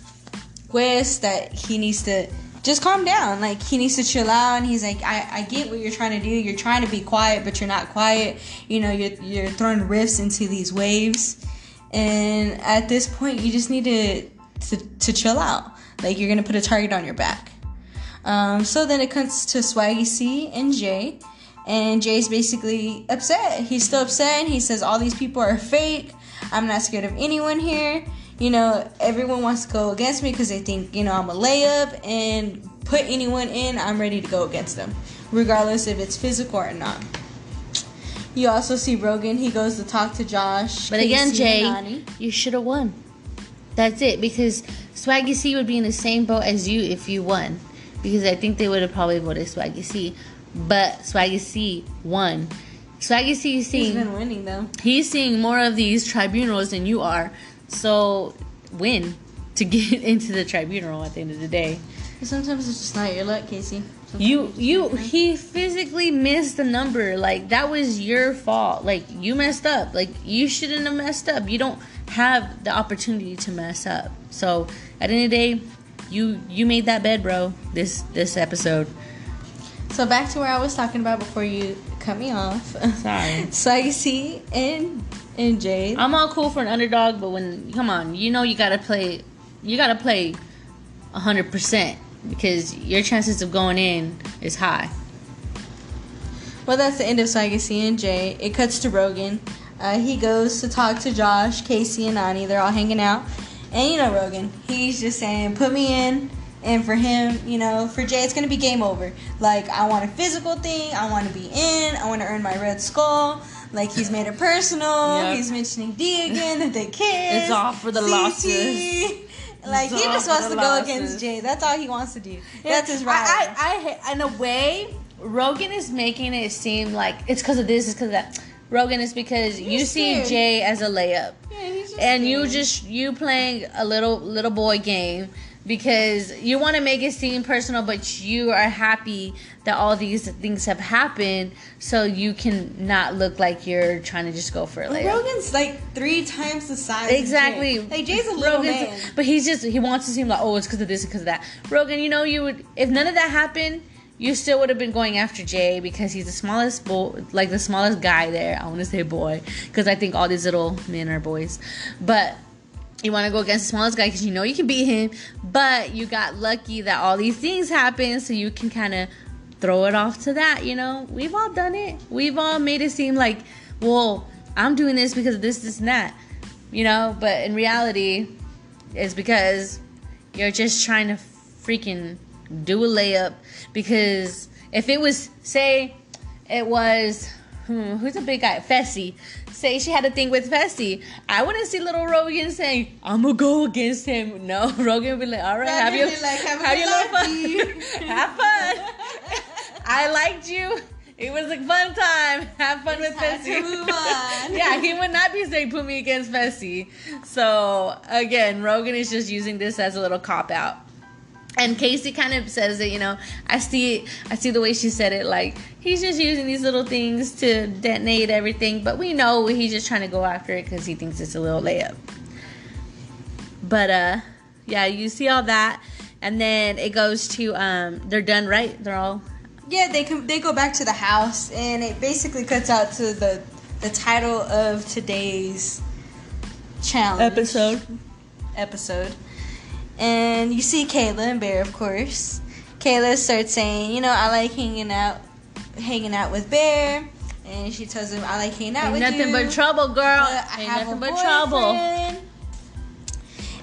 Speaker 2: Wes that he needs to just calm down. Like he needs to chill out. And he's like, I, I get what you're trying to do. You're trying to be quiet, but you're not quiet. You know, you're you're throwing rifts into these waves. And at this point, you just need to to, to chill out. Like you're gonna put a target on your back. Um, so then it comes to Swaggy C and Jay. And Jay's basically upset. He's still upset and he says, All these people are fake. I'm not scared of anyone here. You know, everyone wants to go against me because they think, you know, I'm a layup and put anyone in, I'm ready to go against them, regardless if it's physical or not. You also see Rogan, he goes to talk to Josh.
Speaker 1: But again, Jay, you should have won. That's it, because Swaggy C would be in the same boat as you if you won because I think they would have probably voted Swaggy C. But Swaggy C won. Swaggy C is seeing.
Speaker 2: He's been winning though.
Speaker 1: He's seeing more of these tribunals than you are. So win to get into the tribunal at the end of the day.
Speaker 2: Sometimes it's just not your luck, Casey. Sometimes
Speaker 1: you you he physically missed the number. Like that was your fault. Like you messed up. Like you shouldn't have messed up. You don't have the opportunity to mess up. So at the end of the day, you you made that bed, bro. This this episode.
Speaker 2: So back to where I was talking about before you cut me off.
Speaker 1: Sorry.
Speaker 2: so I see and and Jade.
Speaker 1: I'm all cool for an underdog, but when come on, you know you gotta play, you gotta play hundred percent because your chances of going in is high.
Speaker 2: Well, that's the end of Swaggy C and Jay. It cuts to Rogan. Uh, he goes to talk to Josh, Kaycee, and Ani. They're all hanging out. And you know Rogan, he's just saying, put me in. And for him, you know, for Jay, it's gonna be game over. Like I want a physical thing. I want to be in. I want to earn my red skull. Like he's made it personal. Yep. He's mentioning Dee again. That they kiss.
Speaker 1: It's all for the losses.
Speaker 2: Like it's he just wants to go against Jay. That's all he wants to do. That's his right.
Speaker 1: I, I, I, in a way, Rogan is making it seem like it's because of this. It's because of that. Rogan is because he's you see Jay as a layup.
Speaker 2: Yeah,
Speaker 1: and you just you playing a little little boy game because you want to make it seem personal, but you are happy that all these things have happened, so you can not look like you're trying to just go for it. Like
Speaker 2: Rogan's like three times the size.
Speaker 1: Exactly.
Speaker 2: Jay. Like Jay's a little Rogan's, man,
Speaker 1: but he's just he wants to seem like oh it's because of this because of that. Rogan, you know you would if none of that happened you still would have been going after Jay because he's the smallest boy, like the smallest guy there. I want to say boy because I think all these little men are boys, but you want to go against the smallest guy because you know you can beat him. But you got lucky that all these things happen, so you can kind of throw it off to that. You know, we've all done it. We've all made it seem like, well, I'm doing this because this, this, and that. You know, but in reality, it's because you're just trying to freaking do a layup because if it was say it was hmm, who's a big guy Fessy say she had a thing with Fessy I wouldn't see little Rogan saying I'm gonna go against him no Rogan would be like all right have you
Speaker 2: like, have, have your little fun
Speaker 1: have fun I liked you It was a fun time. Have fun with Fessy.
Speaker 2: move on.
Speaker 1: yeah, he would not be saying put me against Fessy. So again, Rogan is just using this as a little cop out. And Kaycee kind of says it, you know. I see, I see the way she said it. Like he's just using these little things to detonate everything, but we know he's just trying to go after it because he thinks it's a little layup. But uh, yeah, you see all that, and then it goes to um, they're done right. They're all
Speaker 2: Yeah, they come. They go back to the house, and it basically cuts out to the the title of today's challenge Episode. episode. And you see Kayla and Bear, of course. Kayla starts saying, you know, I like hanging out, hanging out with Bear, and she tells him, I like hanging out
Speaker 1: Ain't
Speaker 2: with
Speaker 1: nothing
Speaker 2: you.
Speaker 1: Nothing but trouble, girl.
Speaker 2: but I
Speaker 1: Ain't
Speaker 2: have
Speaker 1: nothing but trouble.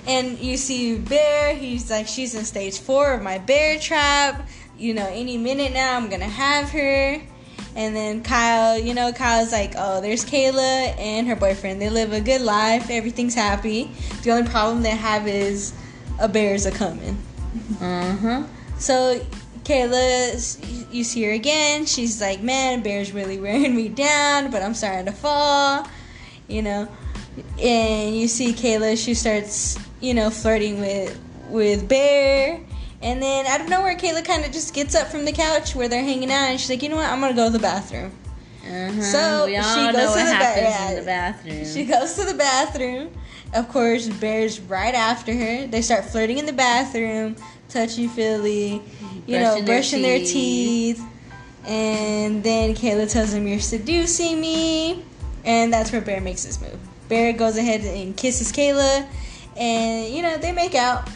Speaker 2: And you see Bear, he's like, she's in stage four of my bear trap. You know, any minute now I'm gonna have her. And then Kyle, you know, Kyle's like, oh, there's Kayla and her boyfriend. They live a good life. Everything's happy. The only problem they have is a bear's a coming.
Speaker 1: Huh.
Speaker 2: So Kayla, you see her again. She's like, "Man, Bear's really wearing me down, but I'm starting to fall." You know, and you see Kayla. She starts, you know, flirting with with Bear, and then out of nowhere, Kayla kind of just gets up from the couch where they're hanging out, and she's like, "You know what? I'm gonna go to the bathroom."
Speaker 1: Uh-huh.
Speaker 2: So,
Speaker 1: we all
Speaker 2: she
Speaker 1: know
Speaker 2: goes
Speaker 1: what
Speaker 2: to the ba-
Speaker 1: happens
Speaker 2: yeah.
Speaker 1: in the bathroom.
Speaker 2: She goes to the bathroom. Of course, Bear's right after her. They start flirting in the bathroom, touchy feely, you know,
Speaker 1: Brushing their
Speaker 2: brushing their
Speaker 1: teeth.
Speaker 2: teeth. And then Kayla tells him, You're seducing me. And that's where Bear makes his move. Bear goes ahead and kisses Kayla. And, you know, they make out.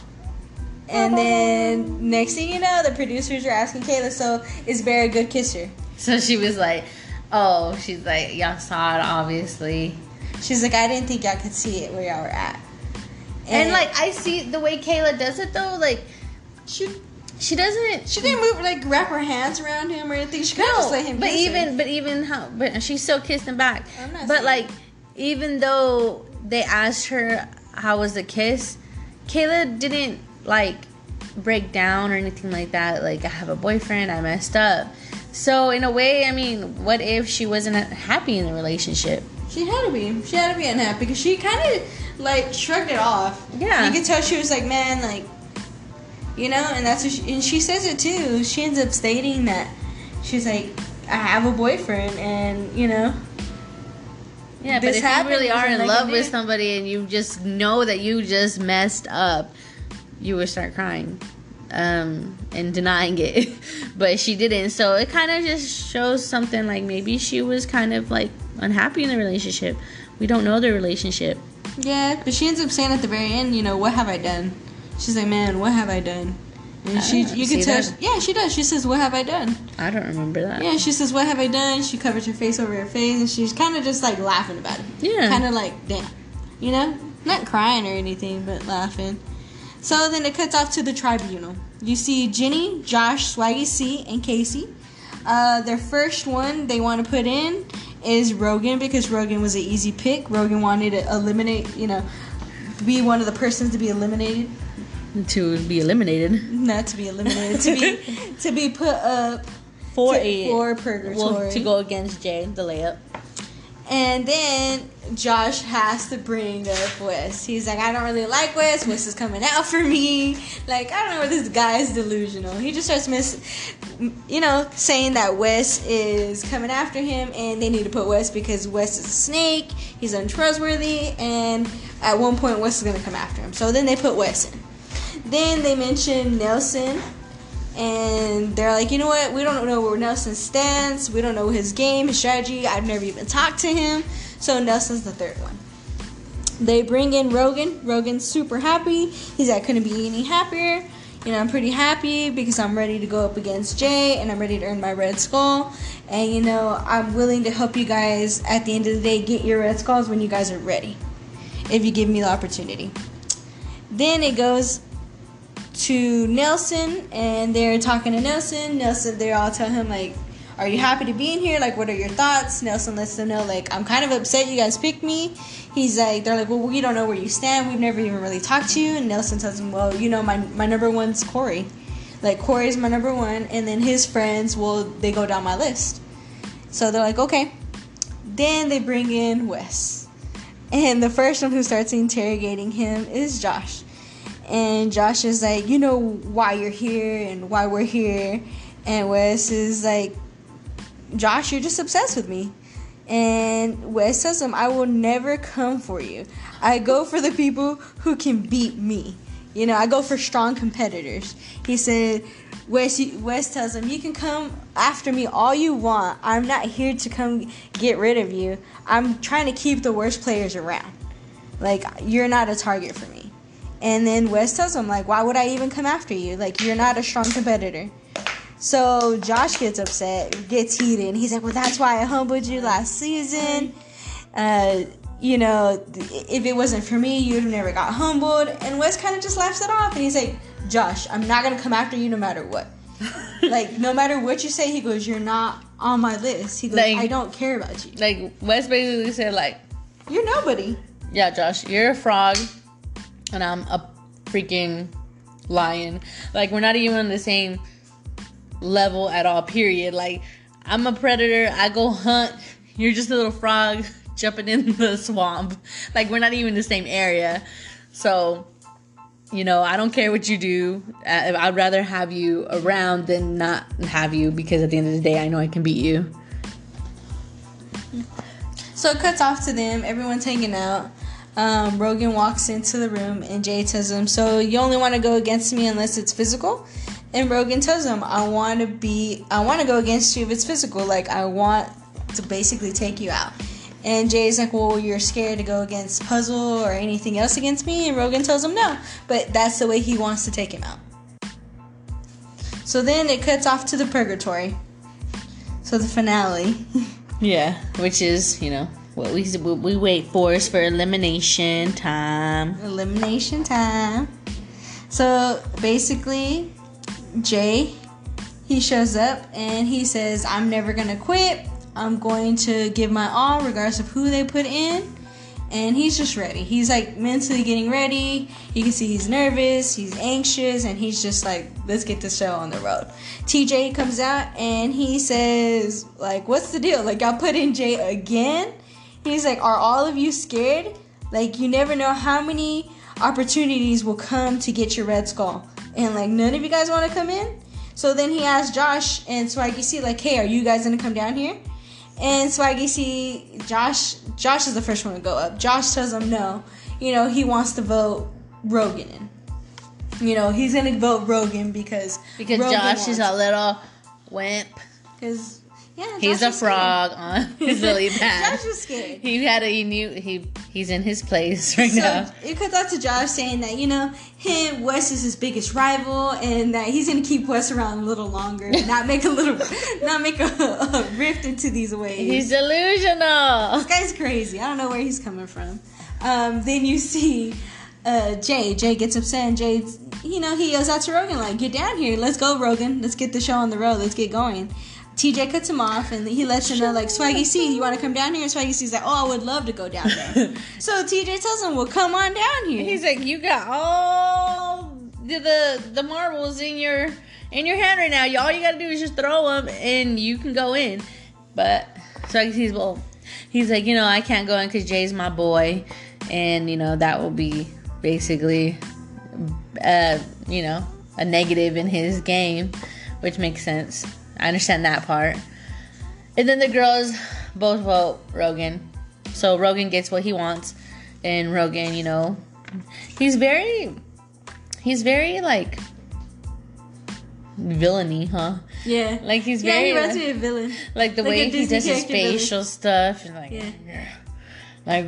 Speaker 2: And then next thing you know, the producers are asking Kayla, So is Bear a good kisser?
Speaker 1: so she was like, "Oh, she's like, y'all saw it, obviously."
Speaker 2: She's like, I didn't think y'all could see it where y'all were at.
Speaker 1: And, like, I see the way Kayla does it though. Like,
Speaker 2: she
Speaker 1: she doesn't.
Speaker 2: She didn't move like wrap her hands around him or anything. She kind of just let him.
Speaker 1: but
Speaker 2: kiss her.
Speaker 1: even but even how but she still kissed him back. But like even though they asked her how was the kiss, Kayla didn't like break down or anything like that. Like I have a boyfriend, I messed up. So in a way, I mean, what if she wasn't happy in the relationship?
Speaker 2: she had to be. She had to be unhappy because she kind of like shrugged it off.
Speaker 1: Yeah.
Speaker 2: you could tell she was like, man, like, you know, and that's what she, and she says it too. She ends up stating that she's like, I have a boyfriend, and you know,
Speaker 1: Yeah, but if you really are in
Speaker 2: like
Speaker 1: love with somebody and you just know that you just messed up, you would start crying um, and denying it. but she didn't. So it kind of just shows something like maybe she was kind of like unhappy in the relationship. We don't know the relationship.
Speaker 2: yeah. But she ends up saying at the very end, you know, what have I done? She's like, man, what have I done? And she, you can tell,
Speaker 1: that?
Speaker 2: yeah, she does. She says, what have I done?
Speaker 1: I don't remember that.
Speaker 2: Yeah, she says, "What have I done?" She covers her face over her face, and she's kind of just like laughing about it.
Speaker 1: Yeah.
Speaker 2: Kind of like, damn, you know, not crying or anything, but laughing. So then it cuts off to the tribunal. You see Jenny, Josh, Swaggy C, and Kaycee. Uh, their first one they want to put in is Rogan because Rogan was an easy pick. Rogan wanted to eliminate, you know, be one of the persons to be eliminated,
Speaker 1: To be eliminated
Speaker 2: not to be eliminated, to be to be put up
Speaker 1: for
Speaker 2: to,
Speaker 1: a
Speaker 2: for purgatory.
Speaker 1: well, to go against Jay, the layup.
Speaker 2: And then Josh has to bring up Wes. He's like, I don't really like Wes. Wes is coming out for me. Like, I don't know, where this guy is delusional. He just starts miss, you know, saying that Wes is coming after him and they need to put Wes because Wes is a snake. He's untrustworthy. And at one point, Wes is going to come after him. So then they put Wes in. Then they mention Nelson and they're like, you know what? We don't know where Nelson stands. We don't know his game, his strategy. I've never even talked to him. So Nelson's the third one. They bring in Rogan. Rogan's super happy. He's like, couldn't be any happier. You know, I'm pretty happy because I'm ready to go up against Jay and I'm ready to earn my red skull. And you know, I'm willing to help you guys at the end of the day get your red skulls when you guys are ready. If you give me the opportunity. Then it goes to Nelson and they're talking to Nelson. Nelson, they all tell him like, "Are you happy to be in here? Like, what are your thoughts?" Nelson lets them know like, "I'm kind of upset you guys picked me." He's like, they're like, "Well, we don't know where you stand. We've never even really talked to you." And Nelson tells him, "Well, you know, my my number one's Corey. Like, Corey's my number one, and then his friends, well, they go down my list." So they're like, okay. Then they bring in Wes. And the first one who starts interrogating him is Josh. And Josh is like, you know why you're here and why we're here. And Wes is like, Josh, you're just obsessed with me. And Wes tells him, I will never come for you. I go for the people who can beat me. You know, I go for strong competitors. He said, Wes, Wes tells him, You can come after me all you want. I'm not here to come get rid of you. I'm trying to keep the worst players around. Like, you're not a target for me. And then Wes tells him, like, why would I even come after you? Like, you're not a strong competitor. So Josh gets upset, gets heated. and He's like, well, that's why I humbled you last season. Uh, you know, if it wasn't for me, you'd have never got humbled. And Wes kind of just laughs it off. And he's like, Josh, I'm not going to come after you no matter what. like, no matter what you say, he goes, you're not on my list. He goes,
Speaker 1: Like-
Speaker 2: I don't care about you.
Speaker 1: Like Wes basically said, like,
Speaker 2: You're nobody.
Speaker 1: yeah, Josh, you're a frog, and I'm a freaking lion. Like we're not even on the same level at all. Period. Like I'm a predator. I go hunt. You're just a little frog jumping in the swamp. Like we're not even the same area. So, you know, I don't care what you do. Uh, I'd rather have you around than not have you because at the end of the day, I know I can beat you.
Speaker 2: So it cuts off to them. Everyone's hanging out. Um, Rogan walks into the room and Jay tells him, "So you only want to go against me unless it's physical?" And Rogan tells him, "I want to be. I want to go against you if it's physical. Like I want to basically take you out." And Jay's like, "Well, you're scared to go against Puzzle or anything else against me?" And Rogan tells him, "No, but that's the way he wants to take him out." So then it cuts off to the purgatory. So the finale.
Speaker 1: Yeah, which is you know what we what we wait for is for elimination time.
Speaker 2: elimination time. So basically, Jay, he shows up and he says, I'm never gonna quit. I'm going to give my all, regardless of who they put in. And he's just ready. He's like mentally getting ready. You can see he's nervous, he's anxious, and he's just like, let's get the show on the road. TJ comes out and he says, like, what's the deal? Like, y'all put in Jay again? He's like, Are all of you scared? Like, you never know how many opportunities will come to get your Red Skull. And, like, none of you guys want to come in? So then he asked Josh and Swaggy C, like, Hey, are you guys going to come down here? And Swaggy C, Josh, Josh is the first one to go up. Josh tells him no. You know, he wants to vote Rogan in. You know, he's going to vote Rogan because.
Speaker 1: Because
Speaker 2: Rogan
Speaker 1: Josh is a little wimp.
Speaker 2: Because, yeah,
Speaker 1: He's
Speaker 2: Josh
Speaker 1: a
Speaker 2: is scared.
Speaker 1: frog on his lily pad.
Speaker 2: Josh is scared.
Speaker 1: He had a he knew he he's in his place right
Speaker 2: So
Speaker 1: now.
Speaker 2: it cuts out to Josh saying that you know him Wes is his biggest rival and that he's gonna keep Wes around a little longer, not make a little, not make a, a rift into these waves.
Speaker 1: He's delusional.
Speaker 2: this guy's crazy. I don't know where he's coming from. Um, then you see uh, Jay. Jay gets upset, and Jay, you know, he yells out to Rogan like, "Get down here! Let's go, Rogan! Let's get the show on the road. Let's get going." TJ cuts him off, and he lets him know like, "Swaggy C, you want to come down here?" And Swaggy C's like, "Oh, I would love to go down there." so TJ tells him, "Well, come on down here."
Speaker 1: He's like, you got all the, the the marbles in your in your hand right now. You- All you gotta do is just throw them, and you can go in. But so he's well, he's like, you know, I can't go in because Jay's my boy, and you know that will be basically, uh, you know, a negative in his game, which makes sense. I understand that part. And then the girls both vote Rogan. So Rogan gets what he wants. And Rogan, you know, he's very he's very like villainy, huh?
Speaker 2: yeah,
Speaker 1: Like he's
Speaker 2: yeah,
Speaker 1: very
Speaker 2: he reminds me of a villain.
Speaker 1: like the
Speaker 2: like
Speaker 1: way he does his
Speaker 2: character villain.
Speaker 1: facial stuff and like
Speaker 2: Yeah.
Speaker 1: like,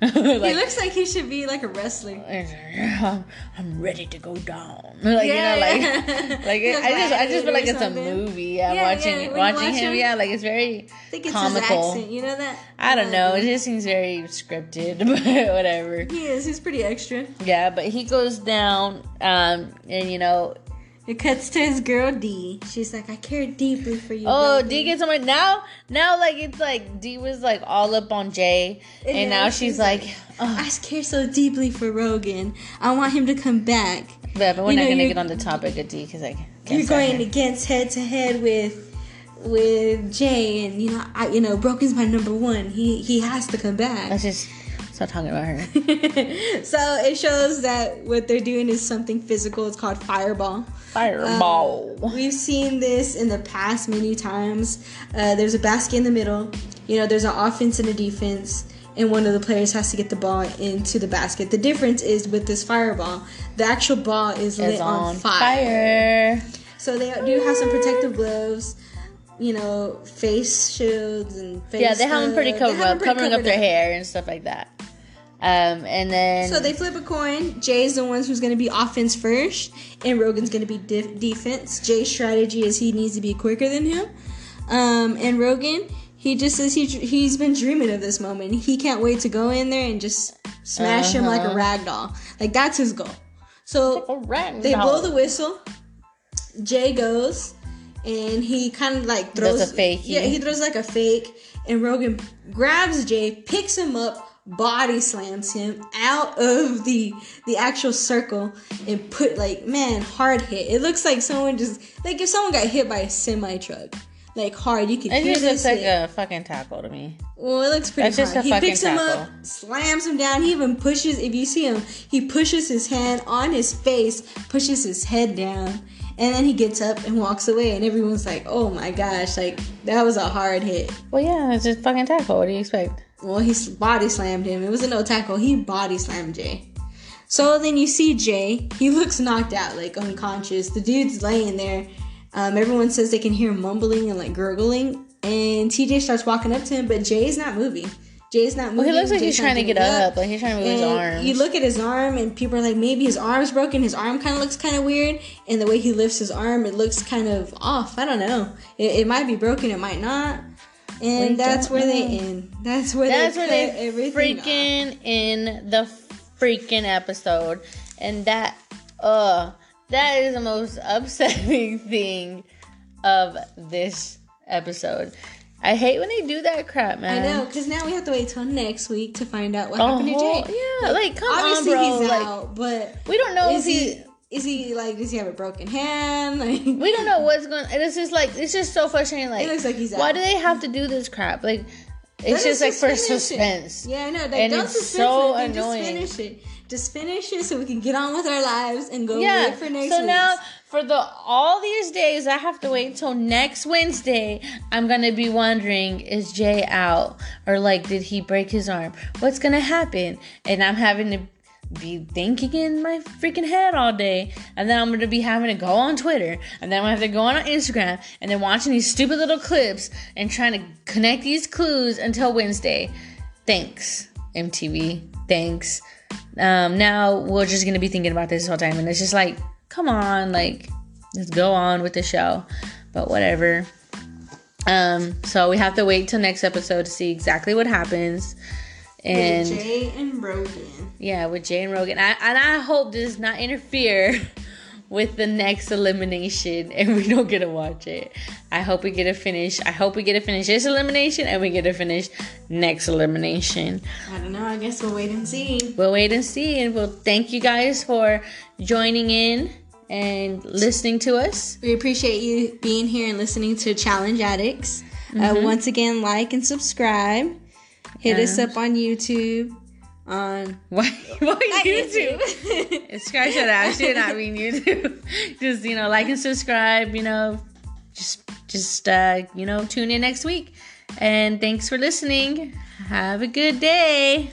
Speaker 2: he looks like he should be like a wrestler.
Speaker 1: I'm, I'm ready to go down. Like you know, like
Speaker 2: yeah.
Speaker 1: like I just I just feel like it's a movie. Yeah,
Speaker 2: Yeah,
Speaker 1: watching
Speaker 2: yeah,
Speaker 1: watching
Speaker 2: watch
Speaker 1: him,
Speaker 2: him,
Speaker 1: Yeah, like it's very
Speaker 2: I think it's
Speaker 1: comical.
Speaker 2: accent. You know that?
Speaker 1: I don't know. It just seems very scripted, but whatever.
Speaker 2: He is. He's pretty extra.
Speaker 1: Yeah, but he goes down, um, and you know,
Speaker 2: It cuts to his girl Dee. She's like, I care deeply for you.
Speaker 1: oh, Dee gets somewhere now. Now, like it's like Dee was like all up on Jay, and,
Speaker 2: And
Speaker 1: now she's
Speaker 2: she's
Speaker 1: like,
Speaker 2: I
Speaker 1: oh,
Speaker 2: care so deeply for Rogan. I want him to come back.
Speaker 1: but, but we're
Speaker 2: You
Speaker 1: not
Speaker 2: know,
Speaker 1: gonna get on the topic of Dee because I can't
Speaker 2: You're going
Speaker 1: her.
Speaker 2: against head to head with with Jay, and you know, I, you know, Rogan's my number one. He he has to come back.
Speaker 1: Let's just stop talking about her.
Speaker 2: so it shows that what they're doing is something physical. It's called Fireball.
Speaker 1: Fireball.
Speaker 2: Um, we've seen this in the past many times. Uh, there's a basket in the middle. You know, there's an offense and a defense, and one of the players has to get the ball into the basket. The difference is with this fireball, the actual ball is lit
Speaker 1: It's
Speaker 2: on, fire. So they do have some protective gloves. You know, face shields and face.
Speaker 1: Yeah, they have them pretty covered up, covering up
Speaker 2: covered
Speaker 1: their hair and stuff like that. Um, and then
Speaker 2: So they flip a coin. Jay's the one who's going to be offense first, and Rogan's going to be def- defense. Jay's strategy is he needs to be quicker than him. Um, and Rogan, he just says he he's been dreaming of this moment. He can't wait to go in there and just smash him like a
Speaker 1: Uh-huh.
Speaker 2: rag doll. Like that's his goal. So
Speaker 1: rat
Speaker 2: they blow the whistle. Jay goes, and he kind of like
Speaker 1: Does
Speaker 2: throws
Speaker 1: a fake.
Speaker 2: Yeah, he throws like a fake, and Rogan grabs Jay, picks him up, body slams him out of the the actual circle, and put like man hard hit. It looks like someone just like if someone got hit by a semi truck. Like hard, you can
Speaker 1: It just looks like a fucking tackle to me.
Speaker 2: Well, it looks pretty
Speaker 1: That's
Speaker 2: hard. He picks him
Speaker 1: tackle.
Speaker 2: up, slams him down. He even pushes. If you see him, he pushes his hand on his face, pushes his head down, and then he gets up and walks away. And everyone's like, "Oh my gosh! Like that was a hard hit."
Speaker 1: Well, yeah, it's just fucking tackle. What do you expect?
Speaker 2: Well, he body slammed him. It wasn't no tackle. He body slammed Jay. So then you see Jay. He looks knocked out, like unconscious. The dude's laying there. Um, everyone says they can hear him mumbling and like gurgling. And TJ starts walking up to him, but Jay's not moving. Jay's not moving.
Speaker 1: Well, he looks like
Speaker 2: Jay's
Speaker 1: he's trying to get
Speaker 2: getting
Speaker 1: up. Like he's trying to move his arm.
Speaker 2: You look at his arm, and people are like, maybe his arm's broken. His arm kind of looks kind of weird, and the way he lifts his arm, it looks kind of off. I don't know. It, it might be broken. It might not. And that's where they end. That's where
Speaker 1: That's
Speaker 2: they
Speaker 1: where they
Speaker 2: everything off.
Speaker 1: freaking in the freaking episode, and that uh that is the most upsetting thing of this episode. I hate when they do that crap, man.
Speaker 2: I know, because now we have to wait till next week to find out what
Speaker 1: A
Speaker 2: happened to Jake.
Speaker 1: Yeah, like come
Speaker 2: Obviously,
Speaker 1: on, bro.
Speaker 2: he's
Speaker 1: like
Speaker 2: out, but
Speaker 1: we don't know
Speaker 2: is
Speaker 1: if
Speaker 2: he?
Speaker 1: he.
Speaker 2: Is he like? Does he have a broken hand? Like,
Speaker 1: We don't know what's going. And it's just like it's just so frustrating. Like,
Speaker 2: looks like he's
Speaker 1: why
Speaker 2: out.
Speaker 1: do they have to do this crap? Like, it's just
Speaker 2: us
Speaker 1: like for
Speaker 2: finish it.
Speaker 1: suspense.
Speaker 2: Yeah, I know. Like,
Speaker 1: And
Speaker 2: don't
Speaker 1: it's
Speaker 2: suspense
Speaker 1: so annoying.
Speaker 2: Just finish it. Just finish it so we can get on with our lives and go
Speaker 1: Yeah.
Speaker 2: wait for next week.
Speaker 1: so
Speaker 2: week.
Speaker 1: now for the all these days I have to wait until next Wednesday. I'm gonna be wondering is Jay out or like did he break his arm? What's gonna happen? And I'm having to be thinking in my freaking head all day, and then I'm gonna be having to go on Twitter, and then I'm gonna have to go on Instagram, and then watching these stupid little clips and trying to connect these clues until Wednesday. Thanks, MTV. Thanks. Um, now we're just gonna be thinking about this whole time, and it's just like, come on, like, let's go on with the show. But whatever. Um, so we have to wait till next episode to see exactly what happens. And
Speaker 2: With Jay and Rogan.
Speaker 1: yeah, with Jay and Rogan. I, and I hope this does not interfere with the next elimination and we don't get to watch it. I hope we get to finish. I hope we get to finish this elimination and we get to finish next elimination.
Speaker 2: I don't know. I guess we'll wait and see.
Speaker 1: We'll wait and see. And we'll thank you guys for joining in and listening to us.
Speaker 2: We appreciate you being here and listening to Challenge Addicts.
Speaker 1: Mm-hmm.
Speaker 2: Uh, once again, like and subscrib. Hit us up on YouTube. On
Speaker 1: Why, why
Speaker 2: YouTube.
Speaker 1: YouTube? It's scratch that out. Should not mean YouTube. Just you know, like and subscribe. You know, just just uh, you know, tune in next week. And thanks for listening. Have a good day.